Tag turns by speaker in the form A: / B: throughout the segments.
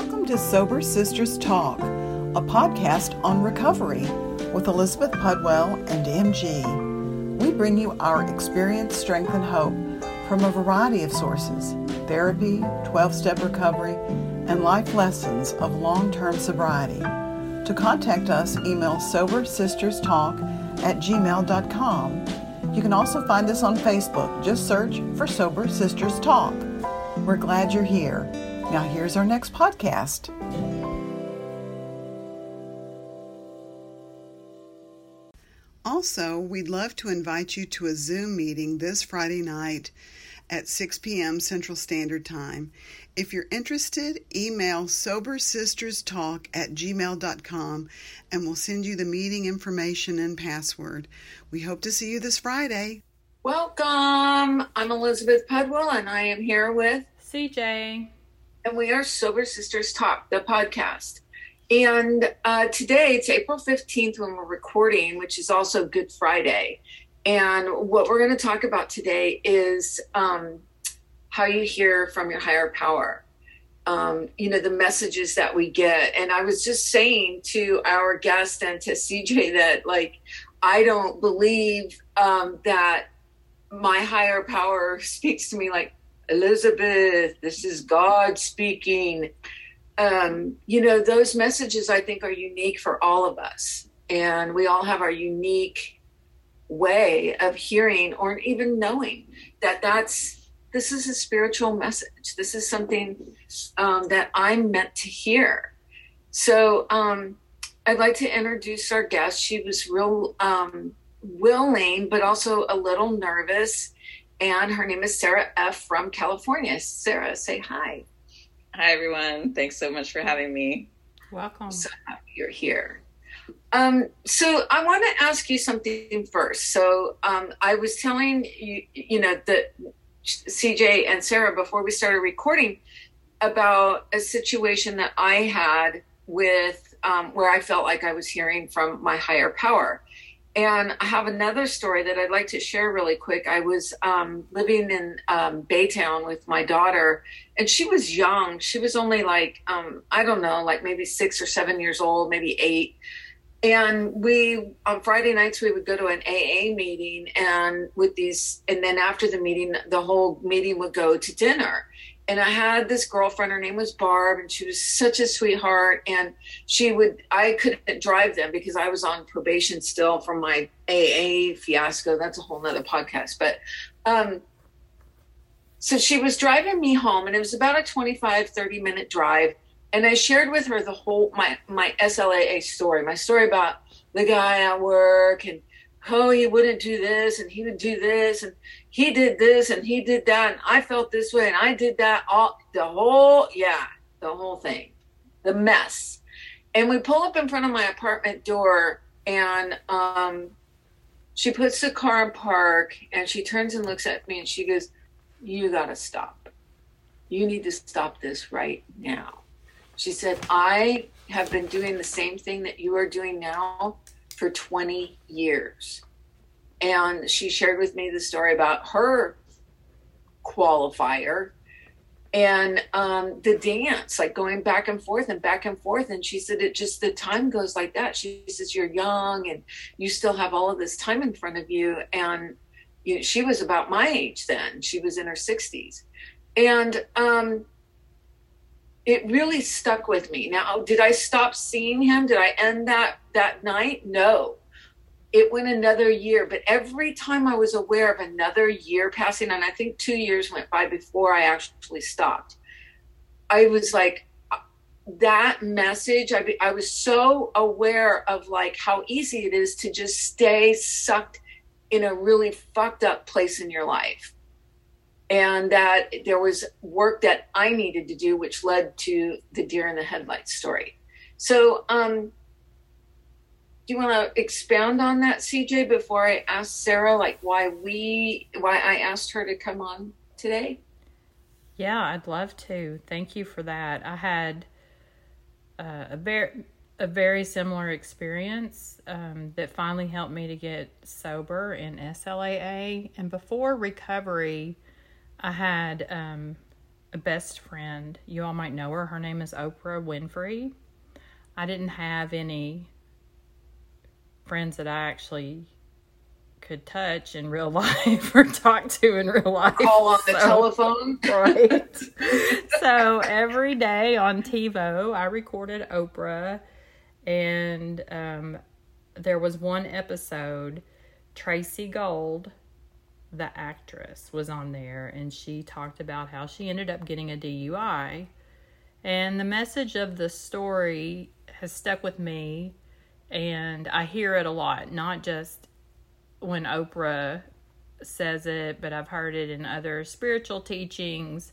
A: Welcome to Sober Sisters Talk, a podcast on recovery with Elizabeth Pudwell and MG. We bring you our experience, strength, and hope from a variety of sources therapy, 12 step recovery, and life lessons of long term sobriety. To contact us, email sobersisterstalk at gmail.com. You can also find us on Facebook. Just search for Sober Sisters Talk. We're glad you're here. Now, here's our next podcast. Also, we'd love to invite you to a Zoom meeting this Friday night at 6 p.m. Central Standard Time. If you're interested, email sobersisterstalk at gmail.com and we'll send you the meeting information and password. We hope to see you this Friday.
B: Welcome. I'm Elizabeth Pudwell and I am here with
C: CJ.
B: And we are Sober Sisters Talk, the podcast. And uh, today it's April 15th when we're recording, which is also Good Friday. And what we're going to talk about today is um, how you hear from your higher power. Um, you know, the messages that we get. And I was just saying to our guest and to CJ that, like, I don't believe um, that my higher power speaks to me like, Elizabeth, this is God speaking. Um, you know, those messages I think are unique for all of us. And we all have our unique way of hearing or even knowing that that's this is a spiritual message this is something um, that i'm meant to hear so um, i'd like to introduce our guest she was real um, willing but also a little nervous and her name is sarah f. from california. Sarah say hi.
D: Hi everyone. Thanks so much for having me.
C: Welcome.
B: So happy you're here. Um, so I want to ask you something first. So um, I was telling you, you know, that CJ and Sarah before we started recording about a situation that I had with um, where I felt like I was hearing from my higher power. And I have another story that I'd like to share really quick. I was um, living in um, Baytown with my daughter, and she was young. She was only like, um, I don't know, like maybe six or seven years old, maybe eight and we on friday nights we would go to an aa meeting and with these and then after the meeting the whole meeting would go to dinner and i had this girlfriend her name was barb and she was such a sweetheart. And she would i couldn't drive them because i was on probation still from my aa fiasco. That's a whole nother podcast. But um so she was driving me home and it was about a 25 30 minute drive. And I shared with her the whole my my SLAA story, my story about the guy at work and oh he wouldn't do this and he would do this. And he did this and he did that and I felt this way and I did that all the whole yeah the whole thing the mess. And we pull up in front of my apartment door and um she puts the car in park and she turns and looks at me and she goes you got to stop. You need to stop this right now. She said, I have been doing the same thing that you are doing now for 20 years. And she shared with me the story about her qualifier and um, the dance, like going back and forth and back and forth. And she said, it just, the time goes like that. She says, you're young and you still have all of this time in front of you. And you she was about my age then, she was in her 60s. And um, it really stuck with me. Now, did I stop seeing him? Did I end that that night? No. It went another year, but every time I was aware of another year passing, and I think two years went by before I actually stopped. I was like, that message. I, I was so aware of like how easy it is to just stay sucked in a really fucked up place in your life and that there was work that I needed to do, which led to the deer in the headlights story. So, um, do you want to expound on that, CJ, before I ask Sarah, like why we, why I asked her to come on today?
C: Yeah, I'd love to. Thank you for that. I had uh, a very a very similar experience um, that finally helped me to get sober in SLAA. And before recovery, I had um, a best friend. You all might know her. Her name is Oprah Winfrey. I didn't have any friends that I actually could touch in real life or talk to in real life.
B: Call on the so, telephone.
C: right. so every day on TiVo, I recorded Oprah, and um, there was one episode, Tracey Gold, the actress, was on there, and she talked about how she ended up getting a DUI. And the message of the story has stuck with me, and I hear it a lot, not just when Oprah says it, but I've heard it in other spiritual teachings.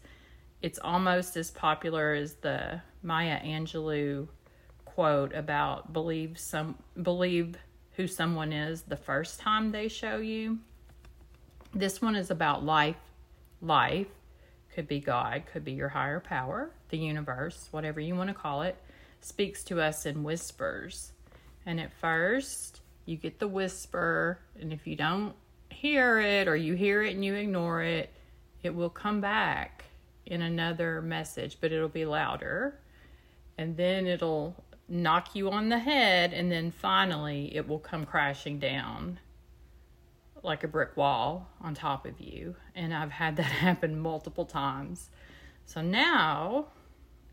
C: It's almost as popular as the Maya Angelou quote about believe some believe who someone is the first time they show you. This one is about life. Life could be God, could be your higher power, the universe, whatever you want to call it, speaks to us in whispers. And at first, you get the whisper, and if you don't hear it or you hear it and you ignore it, it will come back in another message, but it'll be louder. And then it'll knock you on the head, and then finally it will come crashing down like a brick wall on top of you. And I've had that happen multiple times. So now,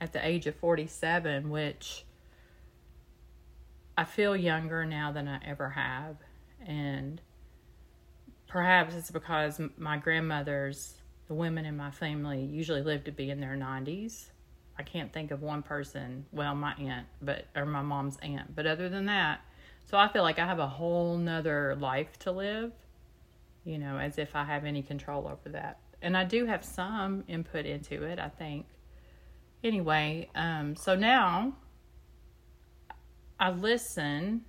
C: at the age of 47, which I feel younger now than I ever have. And perhaps it's because my grandmothers, the women in my family, usually live to be in their 90s. I can't think of one person, well, my aunt, but, or my mom's aunt, but other than that, so I feel like I have a whole nother life to live, you know, as if I have any control over that. And I do have some input into it, I think. Anyway, um, so now I listen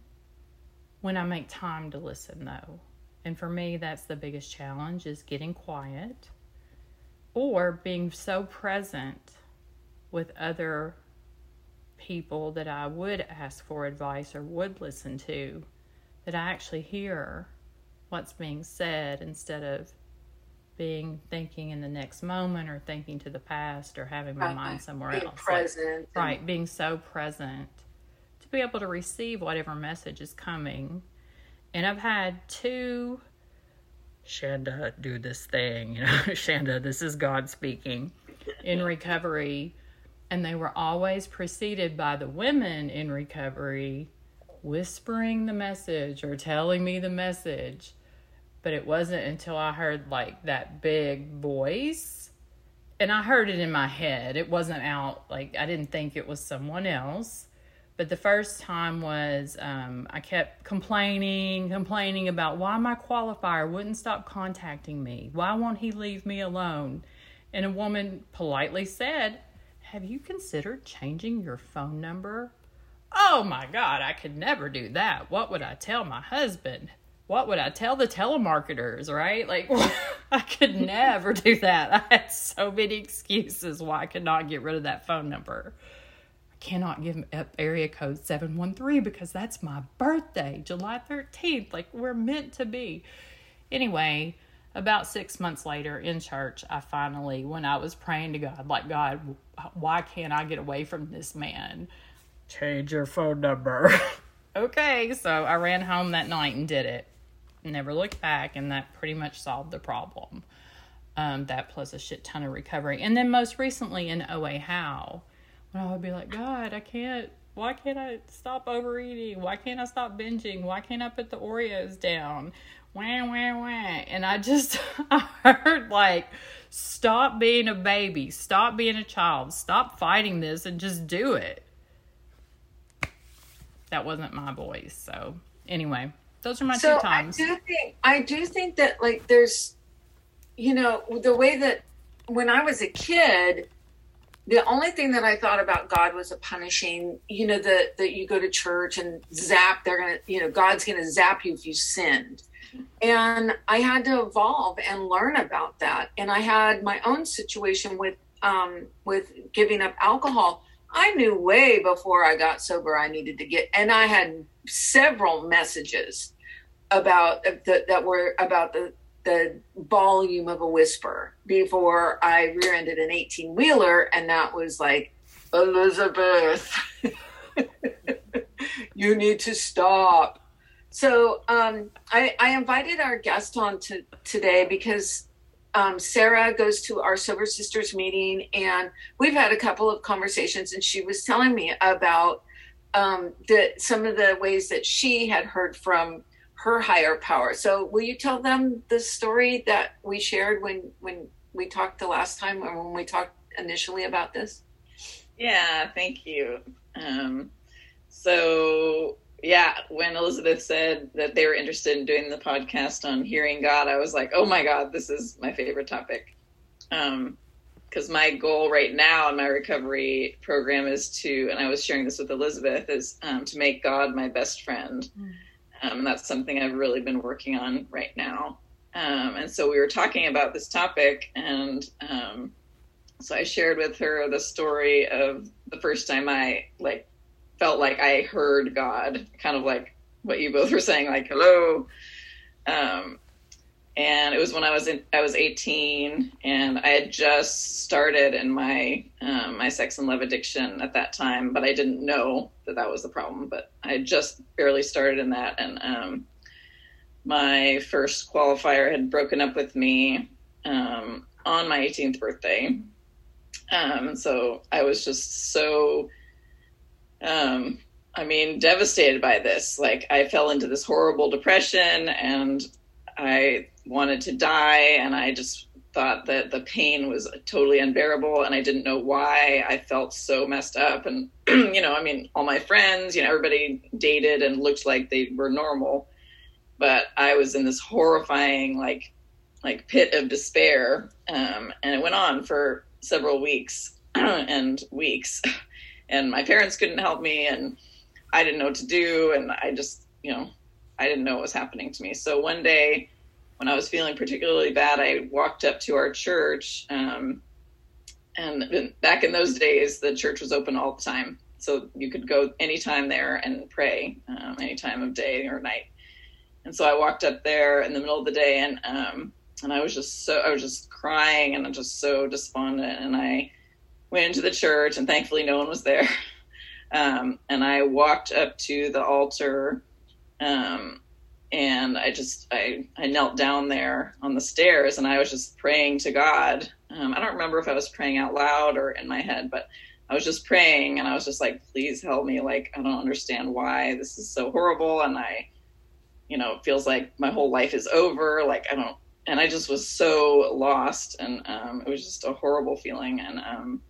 C: when I make time to listen though. And for me that's the biggest challenge is getting quiet or being so present with other people that I would ask for advice or would listen to that I actually hear what's being said instead of being thinking in the next moment or thinking to the past or having my mind somewhere
B: being
C: else.
B: Present.
C: Like, right, being so present be able to receive whatever message is coming. And I've had two Shanda do this thing, you know, Shanda, this is God speaking in recovery. And they were always preceded by the women in recovery whispering the message or telling me the message. But it wasn't until I heard like that big voice and I heard it in my head. It wasn't out like I didn't think it was someone else. But the first time was um, I kept complaining, complaining about why my qualifier wouldn't stop contacting me. Why won't he leave me alone? And a woman politely said, Have you considered changing your phone number? Oh my God, I could never do that. What would I tell my husband? What would I tell the telemarketers, right? Like, I could never do that. I had so many excuses why I could not get rid of that phone number cannot give up area code 713 because that's my birthday, July 13th. Like we're meant to be. Anyway, about six months later in church, I finally, when I was praying to God, like, God, why can't I get away from this man? Change your phone number. okay, so I ran home that night and did it. Never looked back, and that pretty much solved the problem. Um, that plus a shit ton of recovery. And then most recently in OA How, and I would be like, God, I can't. Why can't I stop overeating? Why can't I stop binging? Why can't I put the Oreos down? Wah, wah, wah. And I just I heard like, stop being a baby, stop being a child, stop fighting this, and just do it. That wasn't my voice. So anyway, those are my
B: so
C: two times.
B: I do think I do think that like there's, you know, the way that when I was a kid the only thing that I thought about God was a punishing, you know, that that you go to church and zap, they're gonna, you know, God's gonna zap you if you sinned. And I had to evolve and learn about that. And I had my own situation with um with giving up alcohol. I knew way before I got sober I needed to get and I had several messages about that that were about the the volume of a whisper before I rear-ended an 18 wheeler, and that was like Elizabeth, you need to stop. So um, I, I, invited our guest on to, today because um, Sarah goes to our Sober Sisters meeting, and we've had a couple of conversations, and she was telling me about um, the some of the ways that she had heard from her higher power. So, will you tell them the story that we shared when when we talked the last time, or when we talked initially about this?
D: Yeah, thank you. Um, so, yeah, when Elizabeth said that they were interested in doing the podcast on hearing God, I was like, oh my God, this is my favorite topic. Um, because my goal right now in my recovery program is to, and I was sharing this with Elizabeth, is um, to make God my best friend. Mm. Um, and that's something I've really been working on right now. Um, and so we were talking about this topic, and um, so I shared with her the story of the first time I like felt like I heard God, kind of like what you both were saying, like hello. Um, and it was when I was in, I was 18, and I had just started in my um, my sex and love addiction at that time, but I didn't know that that was the problem. But I just barely started in that, and um, my first qualifier had broken up with me um, on my 18th birthday, um, so I was just so, um, I mean, devastated by this. Like, I fell into this horrible depression and I wanted to die. And I just thought that the pain was totally unbearable. And I didn't know why I felt so messed up. And, you know, I mean, all my friends, you know, everybody dated and looked like they were normal. But I was in this horrifying, like, like pit of despair. Um, and it went on for several weeks and weeks and my parents couldn't help me and i didn't know what to do and i just you know i didn't know what was happening to me so one day when i was feeling particularly bad i walked up to our church um, and back in those days the church was open all the time so you could go anytime there and pray um, any time of day or night and so i walked up there in the middle of the day and um, and I was just so I was just crying and I'm just so despondent. And I went into the church, and thankfully no one was there. Um, and I walked up to the altar, um, and I just I I knelt down there on the stairs, and I was just praying to God. Um, I don't remember if I was praying out loud or in my head, but I was just praying, and I was just like, "Please help me! Like I don't understand why this is so horrible, and I." you know, it feels like my whole life is over. Like I don't and I just was so lost, and um, it was just a horrible feeling. And um,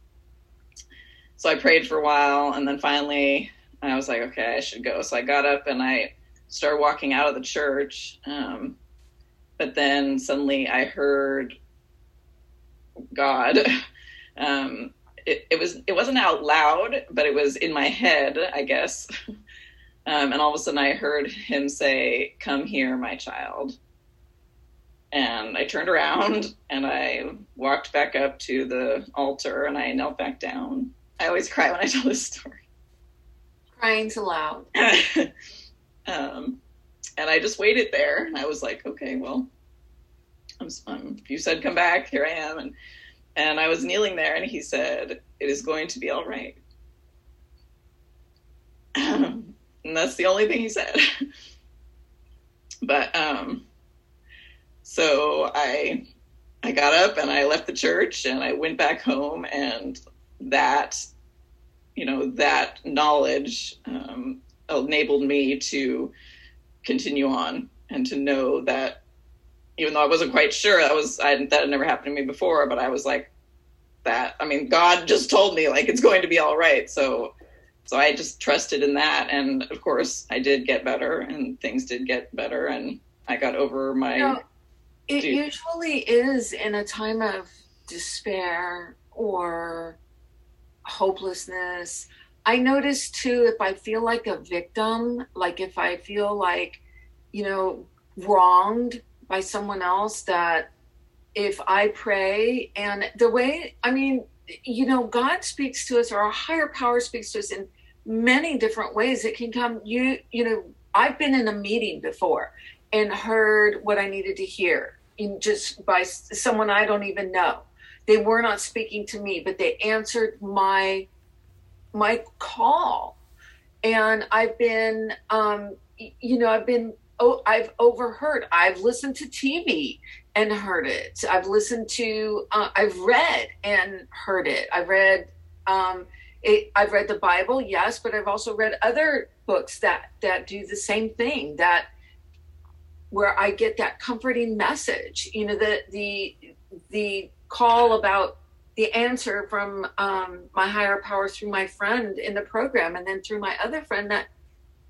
D: so I prayed for a while, and then finally I was like, okay, I should go. So I got up and I started walking out of the church. Um, but then suddenly I heard God. Um, it, it, was it wasn't out loud, but it was in my head, I guess. Um, and all of a sudden I heard him say, "Come here, my child." And I turned around and I walked back up to the altar and I knelt back down. I always cry when I tell this story.
B: Crying's allowed.
D: um, and I just waited there and I was like, okay, well, I'm, I'm, you said come back, here I am. And, and I was kneeling there and he said, it is going to be all right. and that's the only thing he said. but, um, so I I got up and I left the church and I went back home and that you know that knowledge um, enabled me to continue on and to know that even though I wasn't quite sure that was I, that had never happened to me before, but I was like that. I mean, God just told me like it's going to be all right. So so I just trusted in that, and of course I did get better, and things did get better, and I got over my.
B: You know, it Dude. usually is in a time of despair or hopelessness. I notice too if I feel like a victim, like if I feel like, you know, wronged by someone else, that if I pray and the way, I mean, you know, God speaks to us or a higher power speaks to us in many different ways. It can come, you, you know, I've been in a meeting before and heard what I needed to hear in just by someone I don't even know. They were not speaking to me, but they answered my my call. And I've been, um, you know, I've been, oh, I've overheard. I've listened to TV and heard it. I've listened to, uh, I've read and heard it. I've read, um, it, I've read the Bible, yes, but I've also read other books that that do the same thing. That where I get that comforting message. You know, the the the call about the answer from um, my higher power through my friend in the program, and then through my other friend that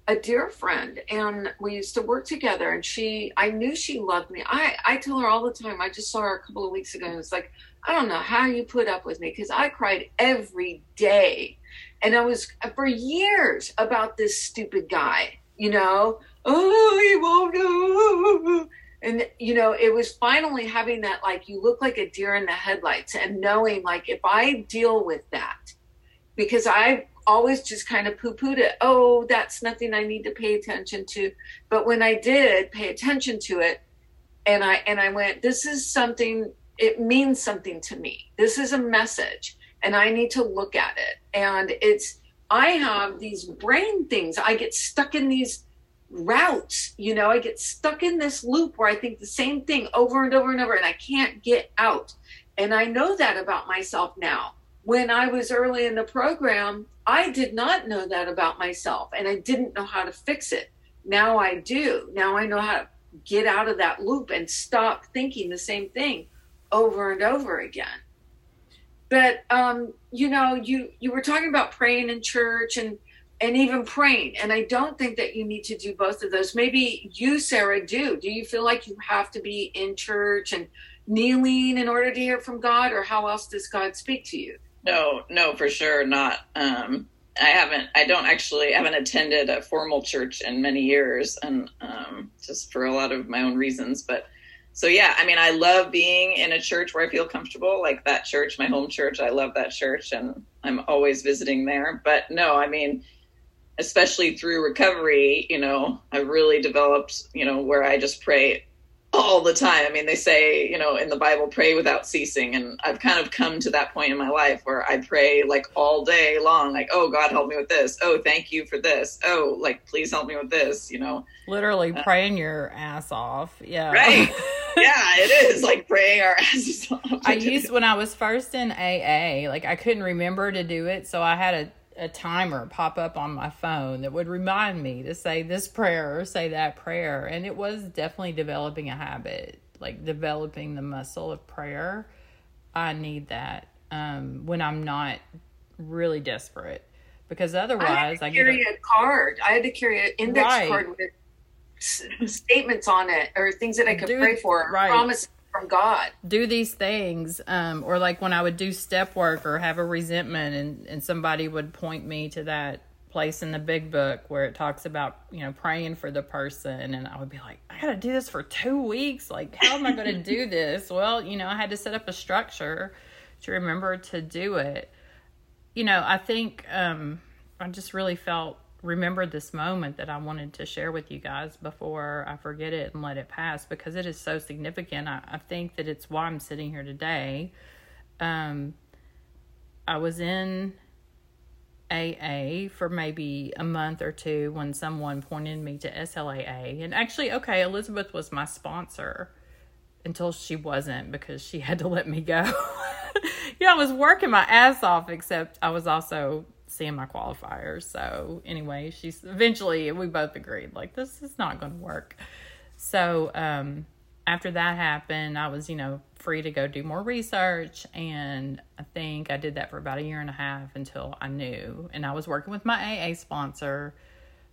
B: a dear friend. And we used to work together and she i knew she loved me. I i tell her all the time i just saw her a couple of weeks ago and it's like i don't know how you put up with me because i cried every day. And i was for years about this stupid guy you know? Oh he won't know and you know it was finally having that like you look like a deer in the headlights and knowing like if i deal with that because i always just kind of poo-pooed it. Oh that's nothing i need to pay attention to. But when i did pay attention to it and i and i went this is something it means something to me. This is a message and i need to look at it. And it's i have these brain things. I get stuck in these routes you know i get stuck in this loop where i think the same thing over and over and over and i can't get out and i know that about myself now when i was early in the program I did not know that about myself and I didn't know how to fix it. Now I do. Now I know how to get out of that loop and stop thinking the same thing over and over again. But um, you know, you you were talking about praying in church and and even praying, and I don't think that you need to do both of those. Maybe you, Sarah, do. Do you feel like you have to be in church and kneeling in order to hear from God, or how else does God speak to you?
D: No, no, for sure not. Um, I haven't. I don't actually. I haven't attended a formal church in many years, and um, just for a lot of my own reasons. But so yeah, I mean, I love being in a church where I feel comfortable, like that church, my home church. I love that church, and I'm always visiting there. But no, I mean, especially through recovery, you know, I've really developed, you know, where I just pray all the time. I mean, they say, you know, in the Bible, pray without ceasing. And I've kind of come to that point in my life where I pray like all day long, like, oh, God, help me with this. Oh, thank you for this. Oh, like, please help me with this, you know.
C: Literally uh, praying your ass off. Yeah.
D: Right. yeah, it is like praying our asses off.
C: I used, when I was first in AA, like, I couldn't remember to do it. So I had a a timer pop up on my phone that would remind me to say this prayer or say that prayer. And it was definitely developing a habit, like developing the muscle of prayer. I need that um, when I'm not really desperate. Because otherwise,
B: I, I carry a, a, card. I had to carry an index right. card with statements on it or things that I could Dude, pray for, right. promises from God.
C: Do these things, um, or like when I would do step work or have a resentment, and and somebody would point me to that place in the big book where it talks about you know praying for the person, and I would be like, I got to do this for two weeks. Like, how am I going to do this? Well, you know, I had to set up a structure to remember to do it. You know, I think um, I just really felt remembered this moment that I wanted to share with you guys before I forget it and let it pass because it is so significant. I, I think that it's why I'm sitting here today. Um, I was in AA for maybe a month or two when someone pointed me to SLAA. And actually, okay, Elizabeth was my sponsor until she wasn't because she had to let me go. yeah, I was working my ass off, except I was also seeing my qualifiers. So anyway, she's eventually we both agreed like this is not going to work. So um, after that happened, I was you know free to go do more research, and I think I did that for about a year and a half until I knew. And I was working with my AA sponsor,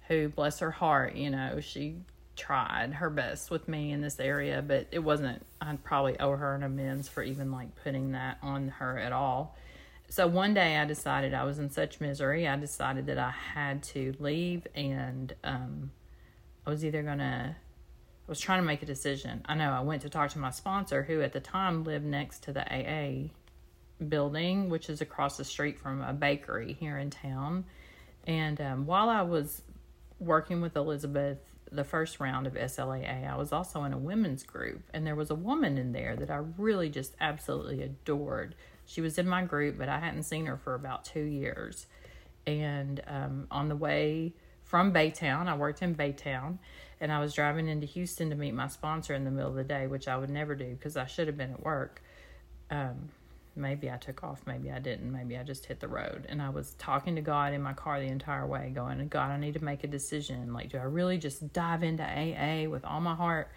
C: who bless her heart, you know she tried her best with me in this area, but it wasn't. I'd probably owe her an amends for even like putting that on her at all so one day I decided I was in such misery, I decided that I had to leave and um, I was either to, I was trying to make a decision. I know I went to talk to my sponsor who at the time lived next to the AA building, which is across the street from a bakery here in town. And um, while I was working with Elizabeth the first round of SLAA, I was also in a women's group, and there was a woman in there that I really just absolutely adored. She was in my group, but I hadn't seen her for about two years. And um, on the way from Baytown, I worked in Baytown, and I was driving into Houston to meet my sponsor in the middle of the day, which I would never do because I should have been at work. Um, maybe I took off, maybe I didn't, maybe I just hit the road. And I was talking to God in my car the entire way, going, God, I need to make a decision. Like, do I really just dive into AA with all my heart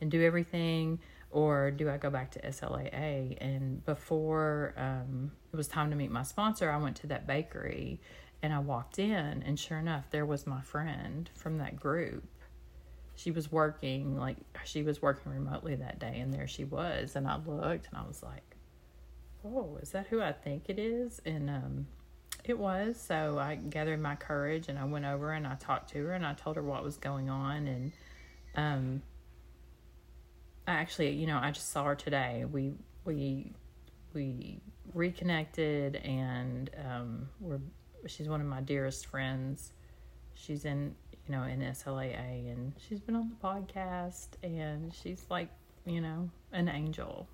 C: and do everything? Or do I go back to SLAA? And before um, it was time to meet my sponsor, I went to that bakery and I walked in, and sure enough, there was my friend from that group. She was working, like, she was working remotely that day, and there she was. And I looked and I was like, oh, is that who I think it is? And um, it was. So I gathered my courage and I went over and I talked to her and I told her what was going on. And um, actually, you know, I just saw her today. We we we reconnected and um, we're she's one of my dearest friends. She's in you know in SLAA and she's been on the podcast and she's like you know an angel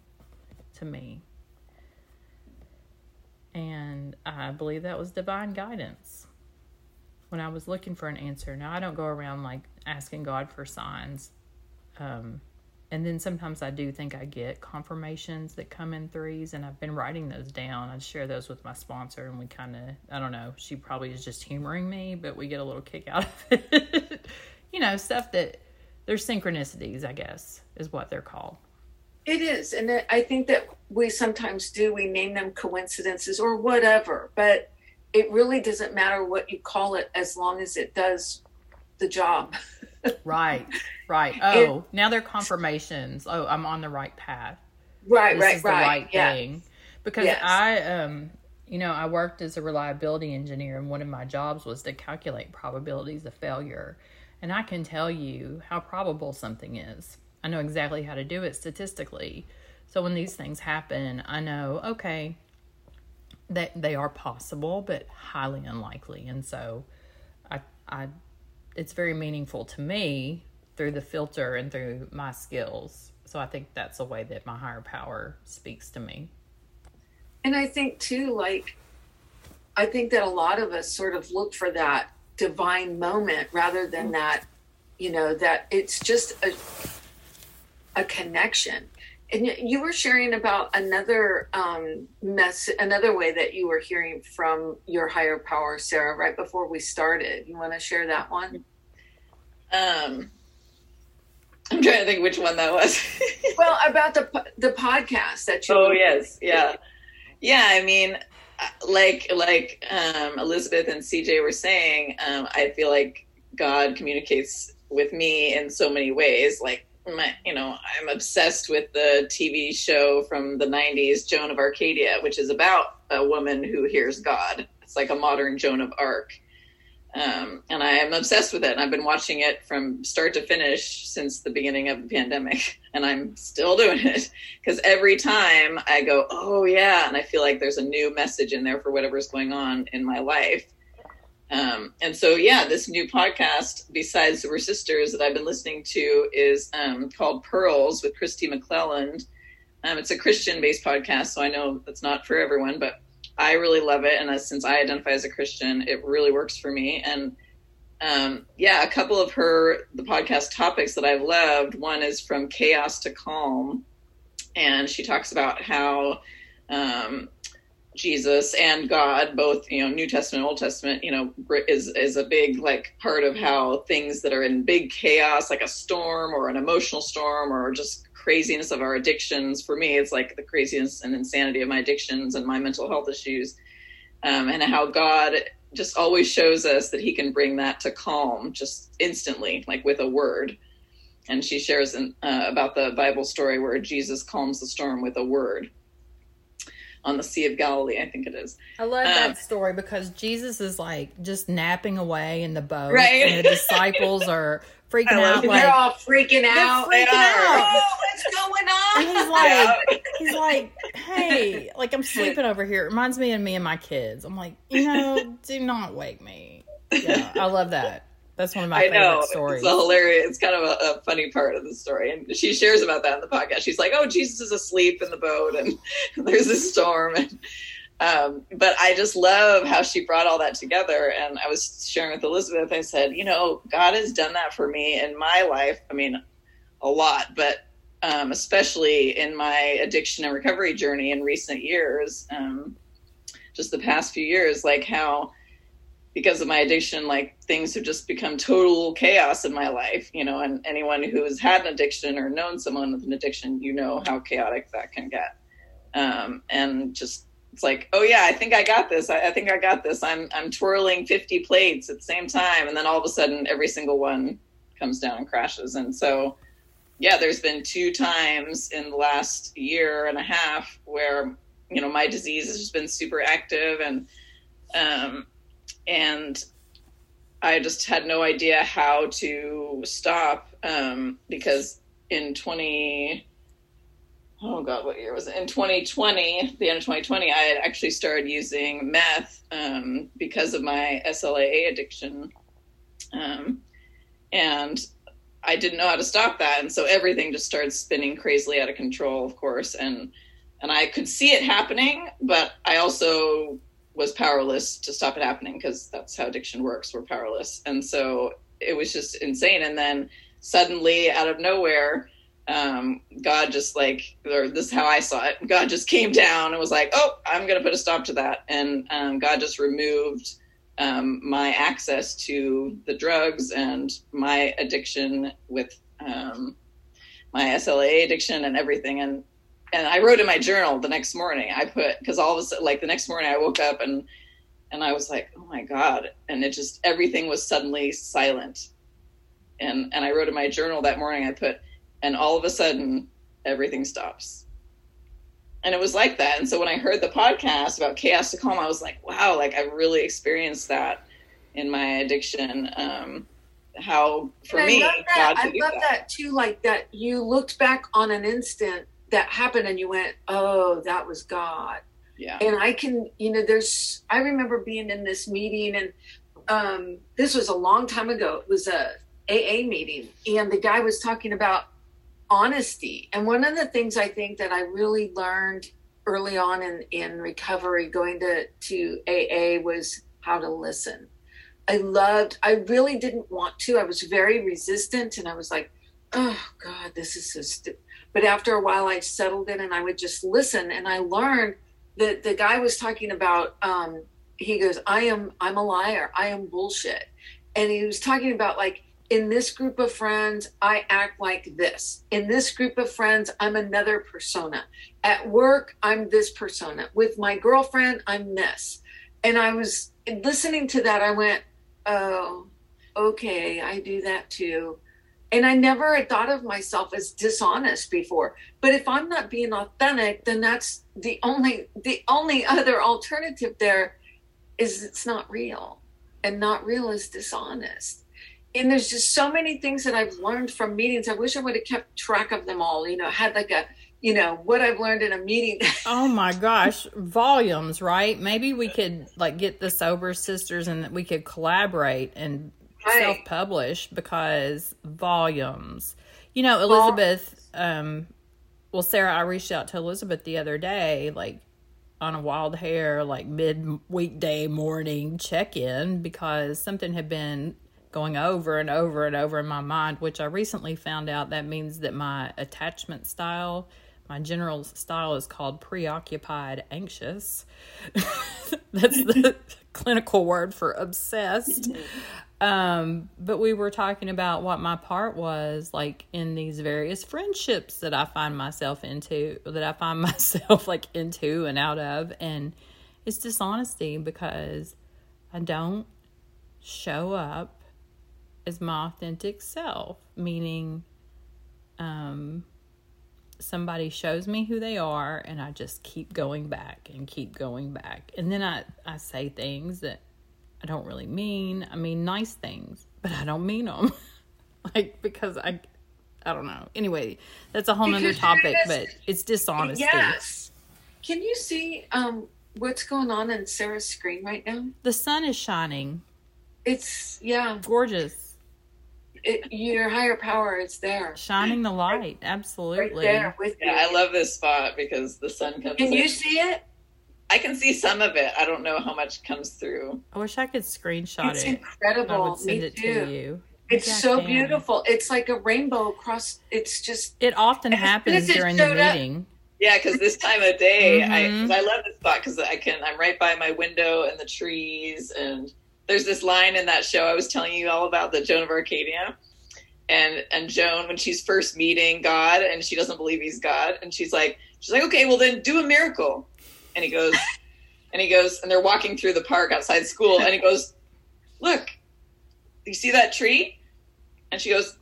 C: to me and I believe that was divine guidance when I was looking for an answer. Now, I don't go around like asking God for signs. Um, and then sometimes I do think I get confirmations that come in threes, and I've been writing those down. I share those with my sponsor, and we kind of, I don't know, she probably is just humoring me, but we get a little kick out of it. you know, stuff that there's synchronicities, I guess, is what they're called.
B: It is. And I think that we sometimes do, we name them coincidences or whatever, but it really doesn't matter what you call it as long as it does the job.
C: right, right. Oh, it, now they're confirmations. Oh, I'm on the right path.
B: Right,
C: this
B: right,
C: is
B: right.
C: The right
B: yeah.
C: thing. Because yes. I, um, you know, I worked as a reliability engineer, and one of my jobs was to calculate probabilities of failure. And I can tell you how probable something is. I know exactly how to do it statistically. So when these things happen, I know, okay, that they are possible, but highly unlikely. And so I, I, it's very meaningful to me through the filter and through my skills. So I think that's a way that my higher power speaks to me.
B: And I think too, like, I think that a lot of us sort of look for that divine moment rather than that, you know, that it's just a, a connection. And you were sharing about another um, mess, another way that you were hearing from your higher power, Sarah, right before we started. You want to share that one?
D: Um, I'm trying to think which one that was.
B: well, about the the podcast that you.
D: Oh yes, yeah, yeah. I mean, like like um, Elizabeth and CJ were saying, um, I feel like God communicates with me in so many ways. Like my, you know, I'm obsessed with the TV show from the 90s, Joan of Arcadia, which is about a woman who hears God. It's like a modern Joan of Arc. Um, and I am obsessed with it. And I've been watching it from start to finish since the beginning of the pandemic. And I'm still doing it because every time I go, oh, yeah. And I feel like there's a new message in there for whatever's going on in my life. Um, and so, yeah, this new podcast, besides We're Sisters, that I've been listening to is um, called Pearls with Christy McClelland. Um, it's a Christian based podcast, so I know that's not for everyone, but I really love it. And as, since I identify as a Christian, it really works for me. And um, yeah, a couple of her, the podcast topics that I've loved one is From Chaos to Calm. And she talks about how um, Jesus and God, both you know, New Testament, Old Testament, you know, is is a big like part of how things that are in big chaos, like a storm or an emotional storm or just craziness of our addictions. For me, it's like the craziness and insanity of my addictions and my mental health issues, um, and how God just always shows us that He can bring that to calm just instantly, like with a word. And she shares uh, about the Bible story where Jesus calms the storm with a word on the Sea of Galilee, I think it is.
C: I love um, that story because Jesus is like just napping away in the boat,
D: right?
C: And the disciples are freaking out.
B: Like, they're all freaking out.
C: Freaking out.
B: Oh, what's going on?
C: And he's like, he's like, hey, like I'm sleeping over here. It reminds me of me and my kids. I'm like, you know, do not wake me. Yeah, I love that. That's one of my I favorite know. stories.
D: It's a hilarious. It's kind of a, a, funny part of the story, and she shares about that in the podcast. She's like, "Oh, Jesus is asleep in the boat, and there's a storm." And, um, but I just love how she brought all that together. And I was sharing with Elizabeth. I said, "You know, God has done that for me in my life. I mean, a lot, but um, especially in my addiction and recovery journey in recent years, um, just the past few years, like how." Because of my addiction, like things have just become total chaos in my life, you know, and anyone who has had an addiction or known someone with an addiction, you know how chaotic that can get. Um, and just, it's like, oh yeah, I think I got this. I, I, think I got this. I'm, I'm twirling 50 plates at the same time. And then all of a sudden every single one comes down and crashes. And so, yeah, there's been two times in the last year and a half where, you know, my disease has just been super active and, um, and I just had no idea how to stop um, because in 20 oh god what year was it? In 2020 the end of 2020 i had actually started using meth um, because of my slaa addiction. Um, and i didn't know how to stop that and so everything just started spinning crazily out of control of course and and i could see it happening but i also was powerless to stop it happening because that's how addiction works. We're powerless. And so it was just insane. And then suddenly, out of nowhere, um, God just like, or this is how I saw it. God just came down and was like, "Oh, I'm going to put a stop to that." And um, God just removed um, my access to the drugs and my addiction with um, my SLAA addiction and everything. And and I wrote in my journal the next morning. I put because all of a sudden, like the next morning, I woke up and and I was like, oh my god! And it just everything was suddenly silent. And and I wrote in my journal that morning. I put, and all of a sudden, everything stops. And it was like that. And so when I heard the podcast about chaos to calm, I was like, wow! Like I really experienced that in my addiction. Um, how for me,
B: I love, that. I love that. that too. Like that, you looked back on an instant that happened and you went, oh, that was God.
D: Yeah.
B: And I can, you know, there's, I remember being in this meeting and um, this was a long time ago. It was a AA meeting and the guy was talking about honesty. And one of the things I think that I really learned early on in, in recovery going to, to AA was how to listen. I loved, I really didn't want to. I was very resistant and I was like, oh God, this is so stupid but after a while, I settled in and I would just listen. And I learned that the guy was talking about, um, he goes, I am, I'm a liar. I am bullshit. And he was talking about like, in this group of friends, I act like this. In this group of friends, I'm another persona. At work, I'm this persona. With my girlfriend, I'm this. And I was listening to that. I went, oh, okay, I do that too. And I never had thought of myself as dishonest before. But if I'm not being authentic, then that's the only the only other alternative there is it's not real. And not real is dishonest. And there's just so many things that I've learned from meetings. I wish I would have kept track of them all, you know, had like a you know what I've learned in a meeting.
C: oh my gosh, volumes, right? Maybe we could like get the sober sisters and we could collaborate and right. self publish because volumes. You know, Elizabeth, um, well, Sarah, I reached out to Elizabeth the other day, like on a wild hair, like mid weekday morning check in because something had been going over and over and over in my mind, which I recently found out that means that my attachment style, my general style is called preoccupied anxious. That's the clinical word for obsessed. Um, but we were talking about what my part was like in these various friendships that I find myself into, that I find myself like into and out of. And it's dishonesty because I don't show up as my authentic self, meaning, um, somebody shows me who they are and I just keep going back and keep going back. And then I, I say things that I don't really mean. I mean nice things, but I don't mean them. like because I I don't know. Anyway, that's a whole other topic, but it's dishonesty.
B: Yes. Can you see um what's going on in Sarah's screen right now?
C: The sun is shining.
B: It's yeah.
C: Gorgeous.
B: it, your higher power is there.
C: Shining the light, absolutely.
B: Right there with you.
D: Yeah, I love this spot because the sun comes.
B: Can
D: in.
B: you see it?
D: I can see some of it. I don't know how much comes through.
C: I wish I could screenshot
B: It's
C: it. I
B: incredible.
C: would send
B: Me
C: it
B: too.
C: to you.
B: It's
C: Yeah,
B: so
C: can.
B: beautiful. It's like a rainbow across. It's just
C: It often
B: As
C: happens
B: as
C: during the
B: showed up-
C: meeting.
D: Yeah, because this time of day, I
C: Mhm.
D: 'cause I love this spot because I can. I'm right by my window and the trees, and there's this line in that show I was telling you all about, the Joan of Arcadia, and and Joan when she's first meeting God and she doesn't believe he's God, and she's like, she's like, okay, well then do a miracle, and he goes, and he goes, and they're walking through the park outside school, and he goes, look, you see that tree, and she goes,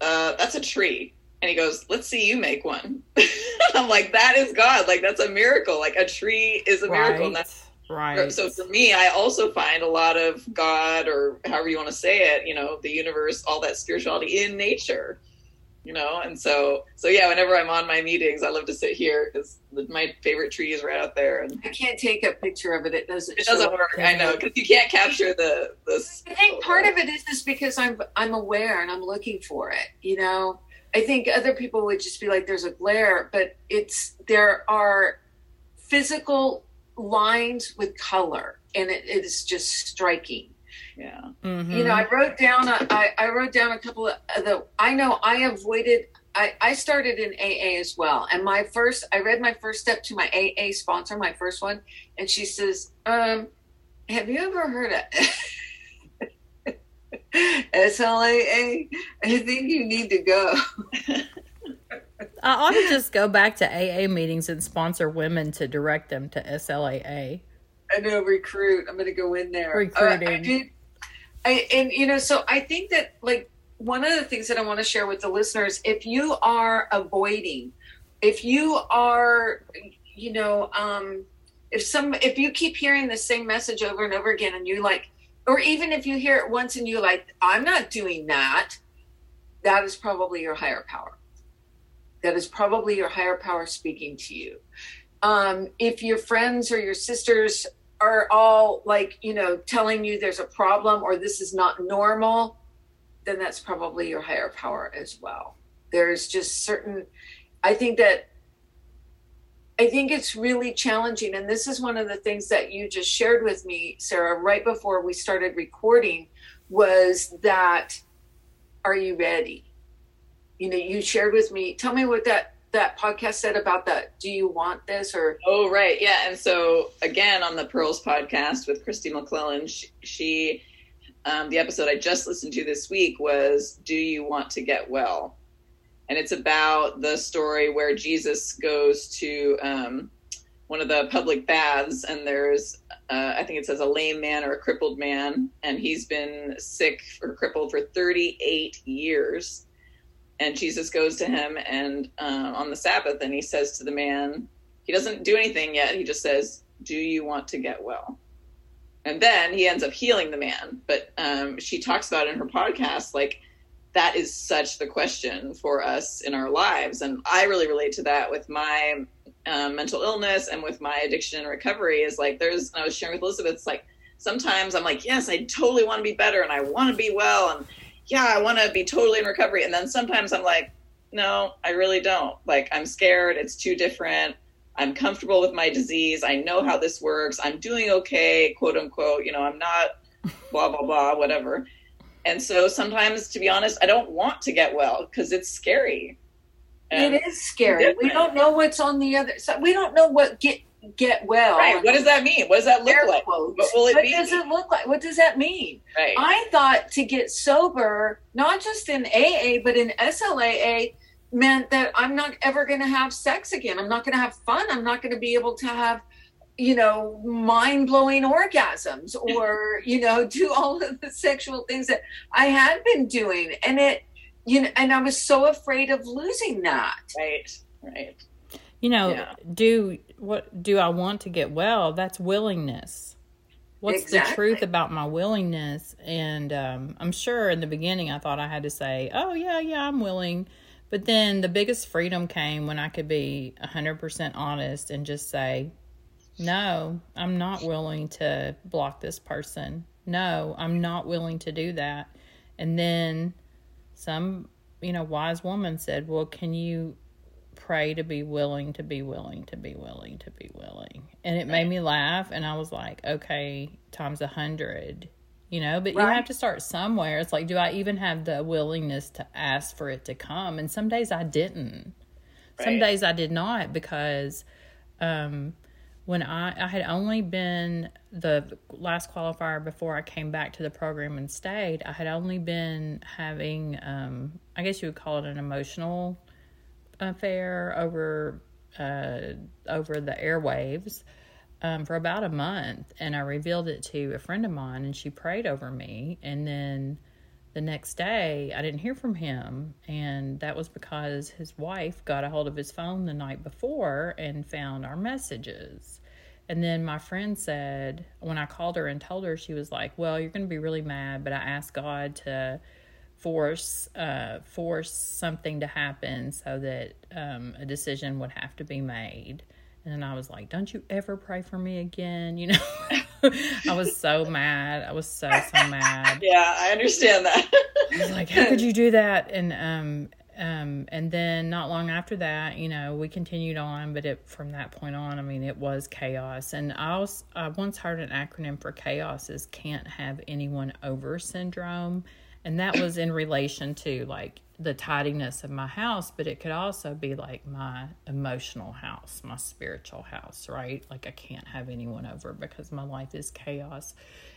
D: uh, that's a tree. And he goes, "Let's see you make one." I'm like, "That is God. Like that's a miracle. Like a tree is a miracle."
C: Right.
D: that's,
C: Right.
D: So for me, I also find a lot of God, or however you want to say it, you know, the universe, all that spirituality in nature. You know, and so so yeah. Whenever I'm on my meetings, I love to sit here because my favorite tree is right out there, and
B: I can't take a picture of it. It doesn't.
D: it doesn't work. I know because you can't capture the this.
B: I think part of it is just because I'm I'm aware and I'm looking for it. You know, I think other people would just be like, "There's a glare," but it's there are physical lines with color, and it, it is just striking.
D: Yeah.
C: Mhm.
B: You know, I wrote down a, I, I wrote down a couple of the. I know I avoided. I, I started in AA as well, and my first I read my first step to my AA sponsor, my first one, and she says, um, "Have you ever heard of SLAA? I think you need to go."
C: I ought to just go back to AA meetings and sponsor women to direct them to SLAA.
B: I know recruit. I'm going to go in there.
C: Recruiting.
B: Uh, I did. I and you know, so I think that like one of the things that I want to share with the listeners, if you are avoiding, if you are, you know, um, if some, if you keep hearing the same message over and over again, and you like, or even if you hear it once and you like, I'm not doing that, that is probably your higher power. That is probably your higher power speaking to you. Um, if your friends or your sisters are all like, you know, telling you there's a problem or this is not normal, then that's probably your higher power as well. There's just certain, I think that, I think it's really challenging. And this is one of the things that you just shared with me, Sarah, right before we started recording was that, are you ready? You know, you shared with me, tell me what that that podcast said about that. Do you want this or
D: Oh, right. Yeah. And so, again, on the Pearls podcast with Christy McClellan, she, she um, the episode I just listened to this week was Do You Want to Get Well? And it's about the story where Jesus goes to um, one of the public baths, and there's, uh, I think it says a lame man or a crippled man, and he's been sick or crippled for 38 years and Jesus goes to him and uh, on the Sabbath, and he says to the man, he doesn't do anything yet. He just says, "Do you want to get well?" And then he ends up healing the man. But um, she talks about in her podcast, like that is such the question for us in our lives, and I really relate to that with my um, mental illness and with my addiction and recovery. Is like there's, I was sharing with Elizabeth, it's like sometimes I'm like, yes, I totally want to be better, and I want to be well, and yeah, I want to be totally in recovery. And then sometimes I'm like, no, I really don't. Like, I'm scared. It's too different. I'm comfortable with my disease. I know how this works. I'm doing okay, quote unquote. You know, I'm not blah, blah, blah, whatever. And so sometimes, to be honest, I don't want to get well because it's scary. And-
B: it is scary. We don't know what's on the other side. We don't know what get get well.
D: Right. What does that mean? What does that look
B: Air
D: like?
B: quotes.
D: What will it
B: what
D: be?
B: does it look like? What does that mean?
D: Right.
B: I thought to get sober, not just in AA, but in SLAA, meant that I'm not ever going to have sex again. I'm not going to have fun. I'm not going to be able to have, you know, mind blowing orgasms or, you know, do all of the sexual things that I had been doing. And it, you know, and I was so afraid of losing that.
D: right. Right.
C: You know,
D: Yeah.
C: do what do I want to get well? That's willingness. What's the truth about my willingness? And um, I'm sure in the beginning I thought I had to say, "Oh yeah, yeah, I'm willing," but then the biggest freedom came when I could be 100% honest and just say, "No, I'm not willing to block this person. No, I'm not willing to do that." And then some, you know, wise woman said, Well, can you pray to be willing to be willing to be willing to be willing? And it made me laugh. And I was like, Okay, times a hundred, you know, but right. you have to start somewhere. It's like, do I even have the willingness to ask for it to come? And some days I didn't. Right. Some days I did not because, um, when I I had only been the last qualifier before I came back to the program and stayed, I had only been having um, I guess you would call it an emotional affair over uh, over the airwaves um, for about a month, and I revealed it to a friend of mine, and she prayed over me, and then the next day I didn't hear from him, and that was because his wife got a hold of his phone the night before and found our messages. And then my friend said, when I called her and told her, she was like, "Well, you're going to be really mad, but I asked God to force uh, force something to happen so that um, a decision would have to be made." And I was like, "Don't you ever pray for me again?" You know, I was so mad. I was so so mad.
D: Yeah, I understand that.
C: I was like, "How could you do that?" And um, um, and then not long after that, you know, we continued on, but it from that point on, I mean, it was chaos. And I, also, I once heard an acronym for chaos is can't have anyone over syndrome, and that was in relation to like the tidiness of my house, but it could also be like my emotional house, my spiritual house, right? Like I can't have anyone over because my life is chaos.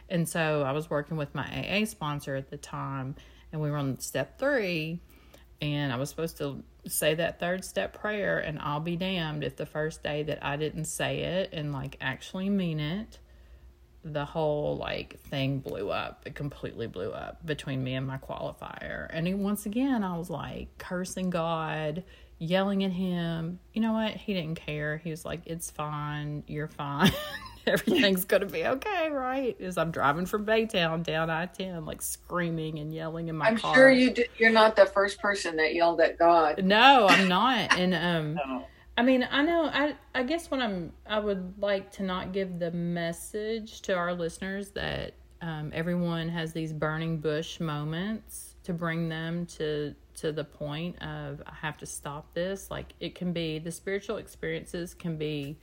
C: And so I was working with my AA sponsor at the time, and we were on step three and I was supposed to say that third step prayer, and I'll be damned if the first day that I didn't say it and like actually mean it, the whole like thing blew up. It completely blew up between me and my qualifier. And once again, I was like cursing God, yelling at him. You know what? He didn't care. He was like, "It's fine. You're fine." everything's going to be okay, right? As I'm driving from Baytown down I 10, like screaming and yelling in my
B: I'm
C: car.
B: I'm sure you did, you're not the first person that yelled at God.
C: No, I'm not. And, um, no. I mean, I know, I, I guess what I'm, I would like to not give the message to our listeners that um, everyone has these burning bush moments to bring them to to the point of I have to stop this. Like it can be the spiritual experiences can be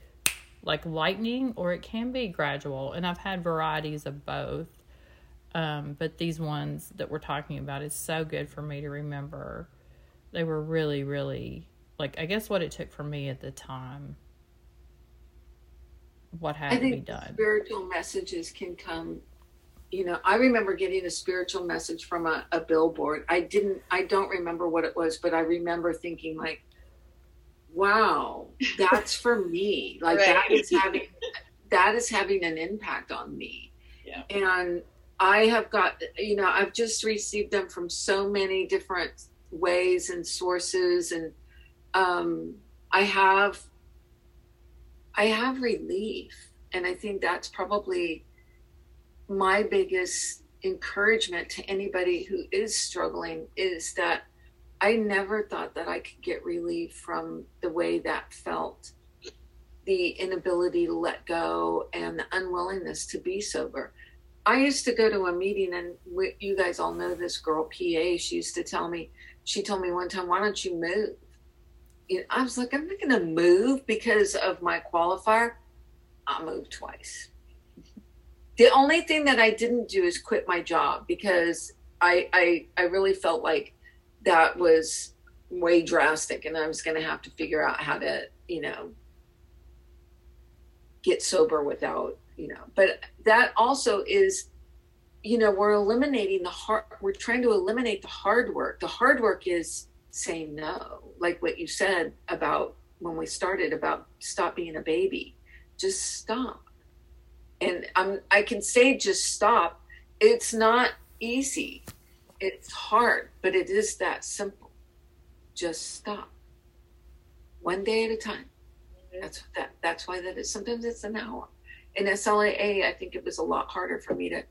C: like lightning or it can be gradual. And I've had varieties of both. Um, but these ones that we're talking about is so good for me to remember. They were really, really like I guess what it took for me at the time. What had to be done.
B: Spiritual messages can come. You know, I remember getting a spiritual message from a, a billboard. I didn't. I don't remember what it was, but I remember thinking like, wow, that's for me. Like right. that is having that is having an impact on me. Yeah. And I have got you know, I've just received them from so many different ways and sources and um I have I have relief and I think that's probably my biggest encouragement to anybody who is struggling is that I never thought that I could get relief from the way that felt the inability to let go and the unwillingness to be sober. I used to go to a meeting, and we, you guys all know this girl, PA. She used to tell me, she told me one time, Why don't you move? You know, I was like, I'm not going to move because of my qualifier. I moved twice. The only thing that I didn't do is quit my job because I, I, I really felt like that was way drastic and I was going to have to figure out how to, you know, get sober without, you know, but that also is, you know, we're eliminating the hard, we're trying to eliminate the hard work. The hard work is saying no, like what you said about when we started about stop being a baby, just stop. And I'm, I can say just stop. It's not easy it's hard, but it is that simple. Just stop. One day at a time. Mm-hmm. That's that that's why that is sometimes it's an hour. In SLAA, I think it was a lot harder for me to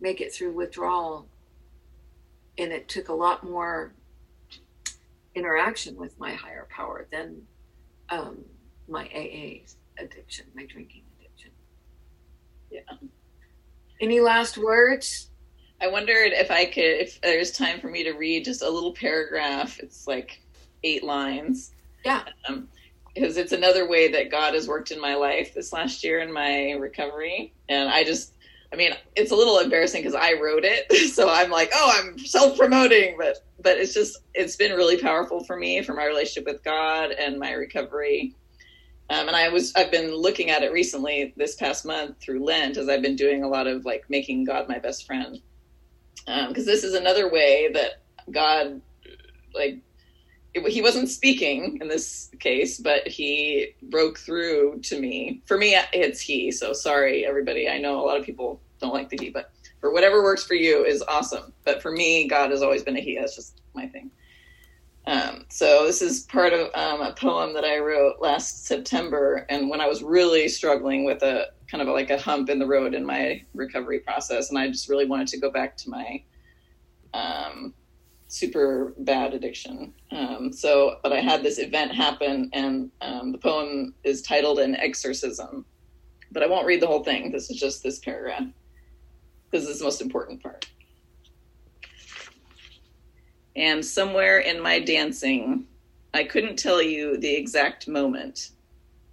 B: make it through withdrawal. And it took a lot more interaction with my higher power than um, my AA addiction, my drinking addiction. Yeah. Any last words?
D: I wondered if I could, if there's time for me to read just a little paragraph. It's like eight lines.
B: Yeah.
D: Um, because it's another way that God has worked in my life this last year in my recovery. And I just, I mean, it's a little embarrassing because I wrote it, so I'm like, oh, I'm self promoting, but but it's just it's been really powerful for me for my relationship with God and my recovery. Um, and I was I've been looking at it recently this past month through Lent as I've been doing a lot of like making God my best friend because um, this is another way that God like it, he wasn't speaking in this case, but he broke through to me. For me, it's he. So sorry, everybody. I know a lot of people don't like the he, but for whatever works for you is awesome. But for me, God has always been a he. That's just my thing. Um, so this is part of um, a poem that I wrote last September, and when I was really struggling with a kind of like a hump in the road in my recovery process, and I just really wanted to go back to my um, super bad addiction. Um, so, but I had this event happen, and um, the poem is titled "An Exorcism," but I won't read the whole thing. This is just this paragraph because it's the most important part. And somewhere in my dancing, I couldn't tell you the exact moment.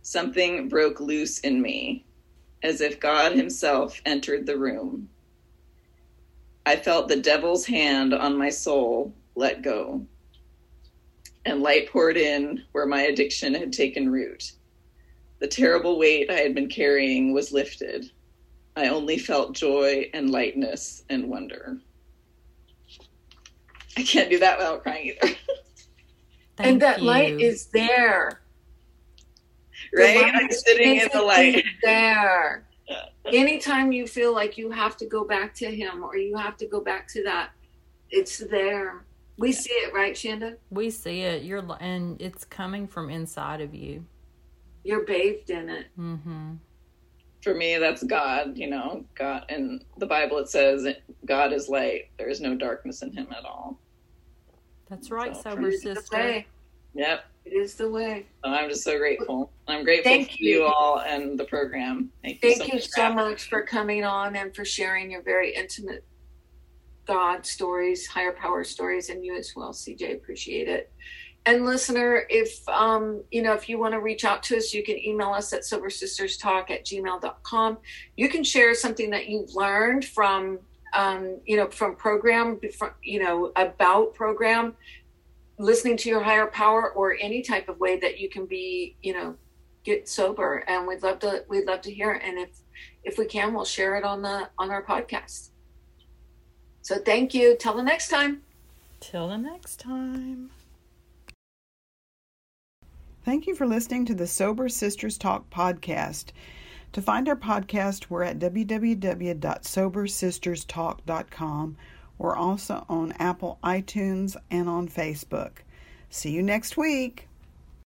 D: Something broke loose in me, as if God Himself entered the room. I felt the devil's hand on my soul let go, and light poured in where my addiction had taken root. The terrible weight I had been carrying was lifted. I only felt joy and lightness and wonder. I can't do that without crying either.
B: and that you. light is there.
D: Right? I'm sitting in the light.
B: There anytime you feel like you have to go back to him or you have to go back to that, it's there. We see it, right, Shanda?
C: We see it. You're and it's coming from inside of you.
B: You're bathed in it.
C: Mm-hmm.
D: For me, that's God. You know, God. In the Bible, it says, "God is light. There is no darkness in Him at all."
C: That's right, so, sober sister.
D: Yep.
B: It is the way.
D: I'm just so grateful. I'm grateful Thank for you. you. all and the program. Thank you.
B: So you much so much for coming on and for sharing your very intimate God stories, higher power stories, and you as well, CJ. Appreciate it. And listener, if um, you know, if you want to reach out to us, you can email us at sobersisterstalk at gmail.com. You can share something that you've learned from um, you know, from program, you know, about program listening to your higher power or any type of way that you can be you know get sober. And we'd love to we'd love to hear it. And if if we can we'll share it on the on our podcast. So thank you. Till the next time.
C: Till the next time.
A: Thank you for listening to the sober sisters talk podcast. To find our podcast we're at www.sobersisterstalk.com we're also on Apple iTunes and on Facebook. See you next week.